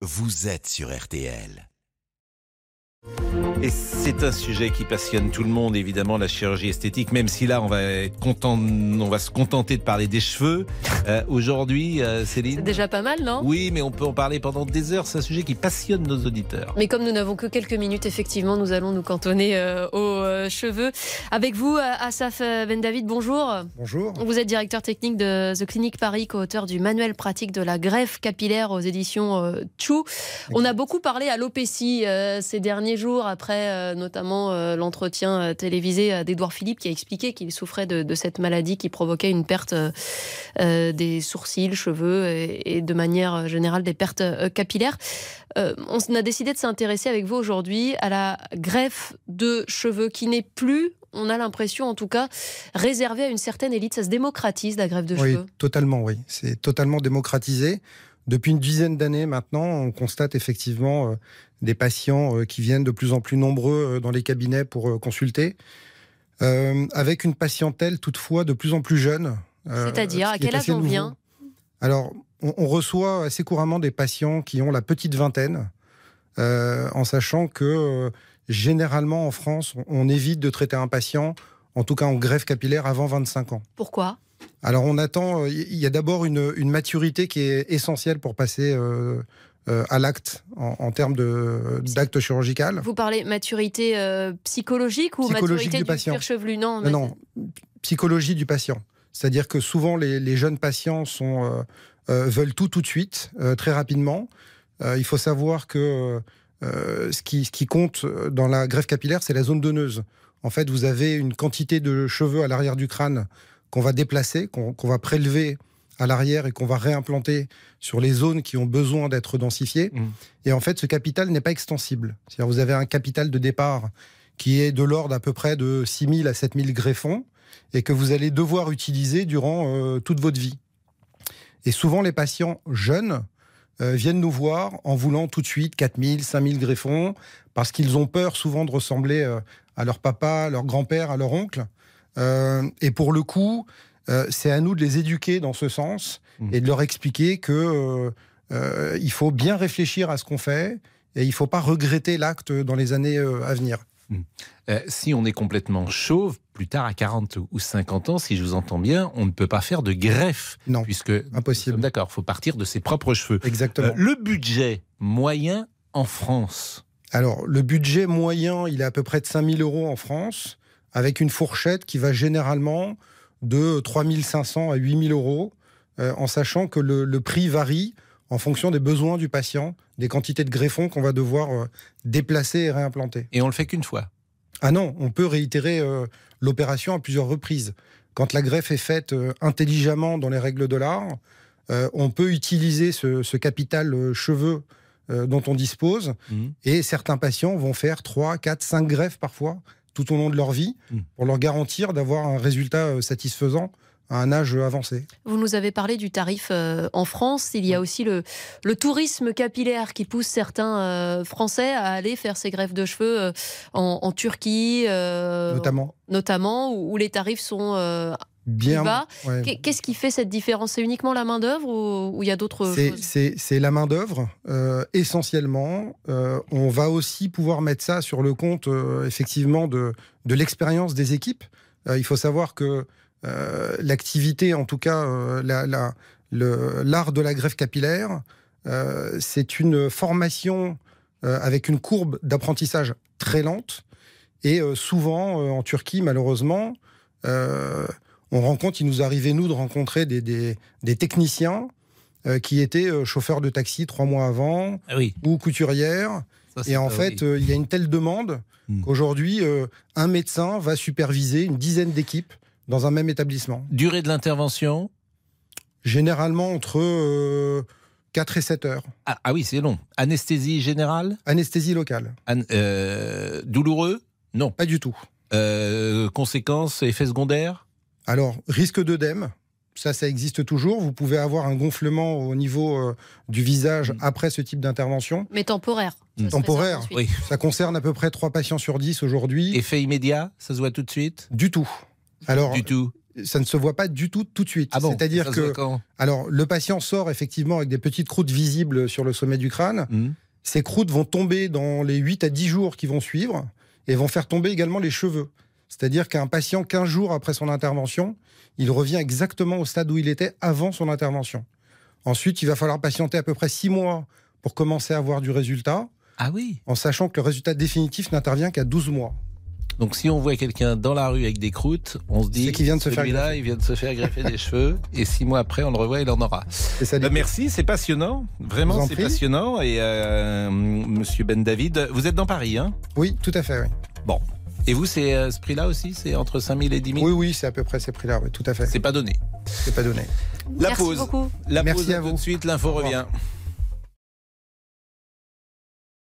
vous êtes sur RTL. Et c'est un sujet qui passionne tout le monde, évidemment, la chirurgie esthétique, même si là, on va être content, on va se contenter de parler des cheveux. Euh, Aujourd'hui, euh, Céline. C'est déjà pas mal, non? Oui, mais on peut en parler pendant des heures. C'est un sujet qui passionne nos auditeurs. Mais comme nous n'avons que quelques minutes, effectivement, nous allons nous cantonner euh, aux euh, cheveux. Avec vous, Asaf Ben David, bonjour. Bonjour. Vous êtes directeur technique de The Clinic Paris, co-auteur du manuel pratique de la greffe capillaire aux éditions euh, Chou. On a beaucoup parlé alopécie euh, ces derniers jours, après euh, notamment euh, l'entretien euh, télévisé d'Edouard Philippe qui a expliqué qu'il souffrait de, de cette maladie qui provoquait une perte euh, des sourcils, cheveux et, et de manière générale des pertes euh, capillaires. Euh, on a décidé de s'intéresser avec vous aujourd'hui à la greffe de cheveux qui n'est plus, on a l'impression en tout cas, réservée à une certaine élite. Ça se démocratise la greffe de Oui, cheveux? totalement, oui. C'est totalement démocratisé. Depuis une dizaine d'années maintenant, on constate effectivement euh, des patients euh, qui viennent de plus en plus nombreux euh, dans les cabinets pour euh, consulter, Euh, avec une patientèle toutefois de plus en plus jeune. Euh, C'est-à-dire, ce à quel âge on nouveau. vient Alors, on, on reçoit assez couramment des patients qui ont la petite vingtaine, euh, en sachant que euh, généralement en France, on, on évite de traiter un patient, en tout cas en greffe capillaire, avant 25 ans. Pourquoi? Alors on attend, il y a d'abord une, une maturité qui est essentielle pour passer euh, euh, à l'acte en, en termes d'acte chirurgical. Vous parlez maturité euh, psychologique ou Psychologique maturité du du, patient. chevelu Non, Non, mais non, psychologie du patient. C'est-à-dire que souvent les, les jeunes patients sont, euh, euh, veulent tout tout de suite, euh, très rapidement. Il faut savoir que ce, qui, ce qui compte dans la greffe capillaire, c'est la zone donneuse. En fait, vous avez une quantité de cheveux à l'arrière du crâne qu'on va déplacer, qu'on va prélever à l'arrière et qu'on va réimplanter sur les zones qui ont besoin d'être densifiées. Mm. Et en fait, ce capital n'est pas extensible. C'est-à-dire vous avez un capital de départ qui est de l'ordre à peu près de 6 000 à 7 000 greffons et que vous allez devoir utiliser durant euh, toute votre vie. Et souvent, les patients jeunes euh, viennent nous voir en voulant tout de suite 4 000, 5 000 greffons parce qu'ils ont peur souvent de ressembler euh, à leur papa, à leur grand-père, à leur oncle. Et pour le coup, c'est à nous de les éduquer dans ce sens Mhm. et de leur expliquer que il faut bien réfléchir à ce qu'on fait et il ne faut pas regretter l'acte dans les années à venir. Euh, si on est complètement chauve, plus tard à 40 ou 50 ans, si je vous entends bien, on ne peut pas faire de greffe. Non, Puisque, impossible. d'accord, il faut partir de ses propres cheveux. Exactement. Euh, le budget moyen en France Alors, le budget moyen, il est à peu près de 5000 euros en France, avec une fourchette qui va généralement de 3500 à 8000 euros, euh, en sachant que le, le prix varie en fonction des besoins du patient, des quantités de greffons qu'on va devoir euh, déplacer et réimplanter. et on le fait qu'une fois. Ah non, on peut réitérer euh, l'opération à plusieurs reprises. Quand la greffe est faite euh, intelligemment dans les règles de l'art, on peut utiliser ce, ce capital cheveux dont on dispose Mhm. et certains patients vont faire 3, 4, 5 greffes parfois tout au long de leur vie Mm. pour leur garantir d'avoir un résultat satisfaisant à un âge avancé. Vous nous avez parlé du tarif euh, en France. Il y a aussi le, le tourisme capillaire qui pousse certains euh, Français à aller faire ces greffes de cheveux euh, en, en Turquie, notamment. notamment, où, où les tarifs sont Bien, bas. ouais. Qu'est-ce qui fait cette différence? C'est uniquement la main-d'œuvre ou il y a d'autres C'est- choses? C'est c'est la main-d'œuvre, euh, essentiellement. Euh, on va aussi pouvoir mettre ça sur le compte, euh, effectivement, de, de l'expérience des équipes. Il faut savoir que l'activité, en tout cas, euh, la- la- le- l'art de la greffe capillaire, euh, c'est une formation euh, avec une courbe d'apprentissage très lente. Et euh, souvent, euh, en Turquie, malheureusement, euh, on rencontre, il nous arrivait, nous, de rencontrer des, des- des techniciens euh, qui étaient euh, chauffeurs de taxi trois mois avant Ah oui. ou couturières. ça, Et en fait, euh, il y a une telle demande Hmm. qu'aujourd'hui, euh, un médecin va superviser une dizaine d'équipes dans un même établissement. Durée de l'intervention Généralement entre euh, 4 et 7 heures. ah, ah oui, c'est long. Anesthésie générale Anesthésie locale. An- euh, Douloureux Non. Pas du tout. Euh, conséquences, effets secondaires Alors, risque d'œdème, ça, ça existe toujours. Vous pouvez avoir un gonflement au niveau euh, du visage Mm. après ce type d'intervention. Mais temporaire. Fait Temporaire, ça. Oui. Ça concerne à peu près 3 patients sur 10 aujourd'hui. Effet immédiat Ça se voit tout de suite Du tout. Alors, Du tout. ça ne se voit pas du tout tout de suite. Ah bon C'est-à-dire que alors le patient sort effectivement avec des petites croûtes visibles sur le sommet du crâne. Hmm. Ces croûtes vont tomber dans les 8 à 10 jours qui vont suivre et vont faire tomber également les cheveux. C'est-à-dire qu'un patient 15 jours après son intervention, il revient exactement au stade où il était avant son intervention. Ensuite, il va falloir patienter à peu près 6 mois pour commencer à avoir du résultat, Ah oui. en sachant que le résultat définitif n'intervient qu'à 12 mois. Donc si on voit quelqu'un dans la rue avec des croûtes, on se dit C'est qu'il vient de se faire celui-là, greffer. il vient de se faire greffer des cheveux et six mois après on le revoit, il en aura. Ça Bah, l'idée. merci, c'est passionnant. Vraiment, en c'est passionnant. Et euh, Monsieur Ben David, vous êtes dans Paris, hein? Oui, tout à fait. Oui, Et vous, c'est euh, ce prix-là aussi C'est entre 5 000 et 10 000 oui, oui c'est à peu près ces prix-là. Oui, tout à fait. C'est pas donné. C'est pas donné. La Merci pause. beaucoup. La Merci pause à tout vous. de suite, l'info revient.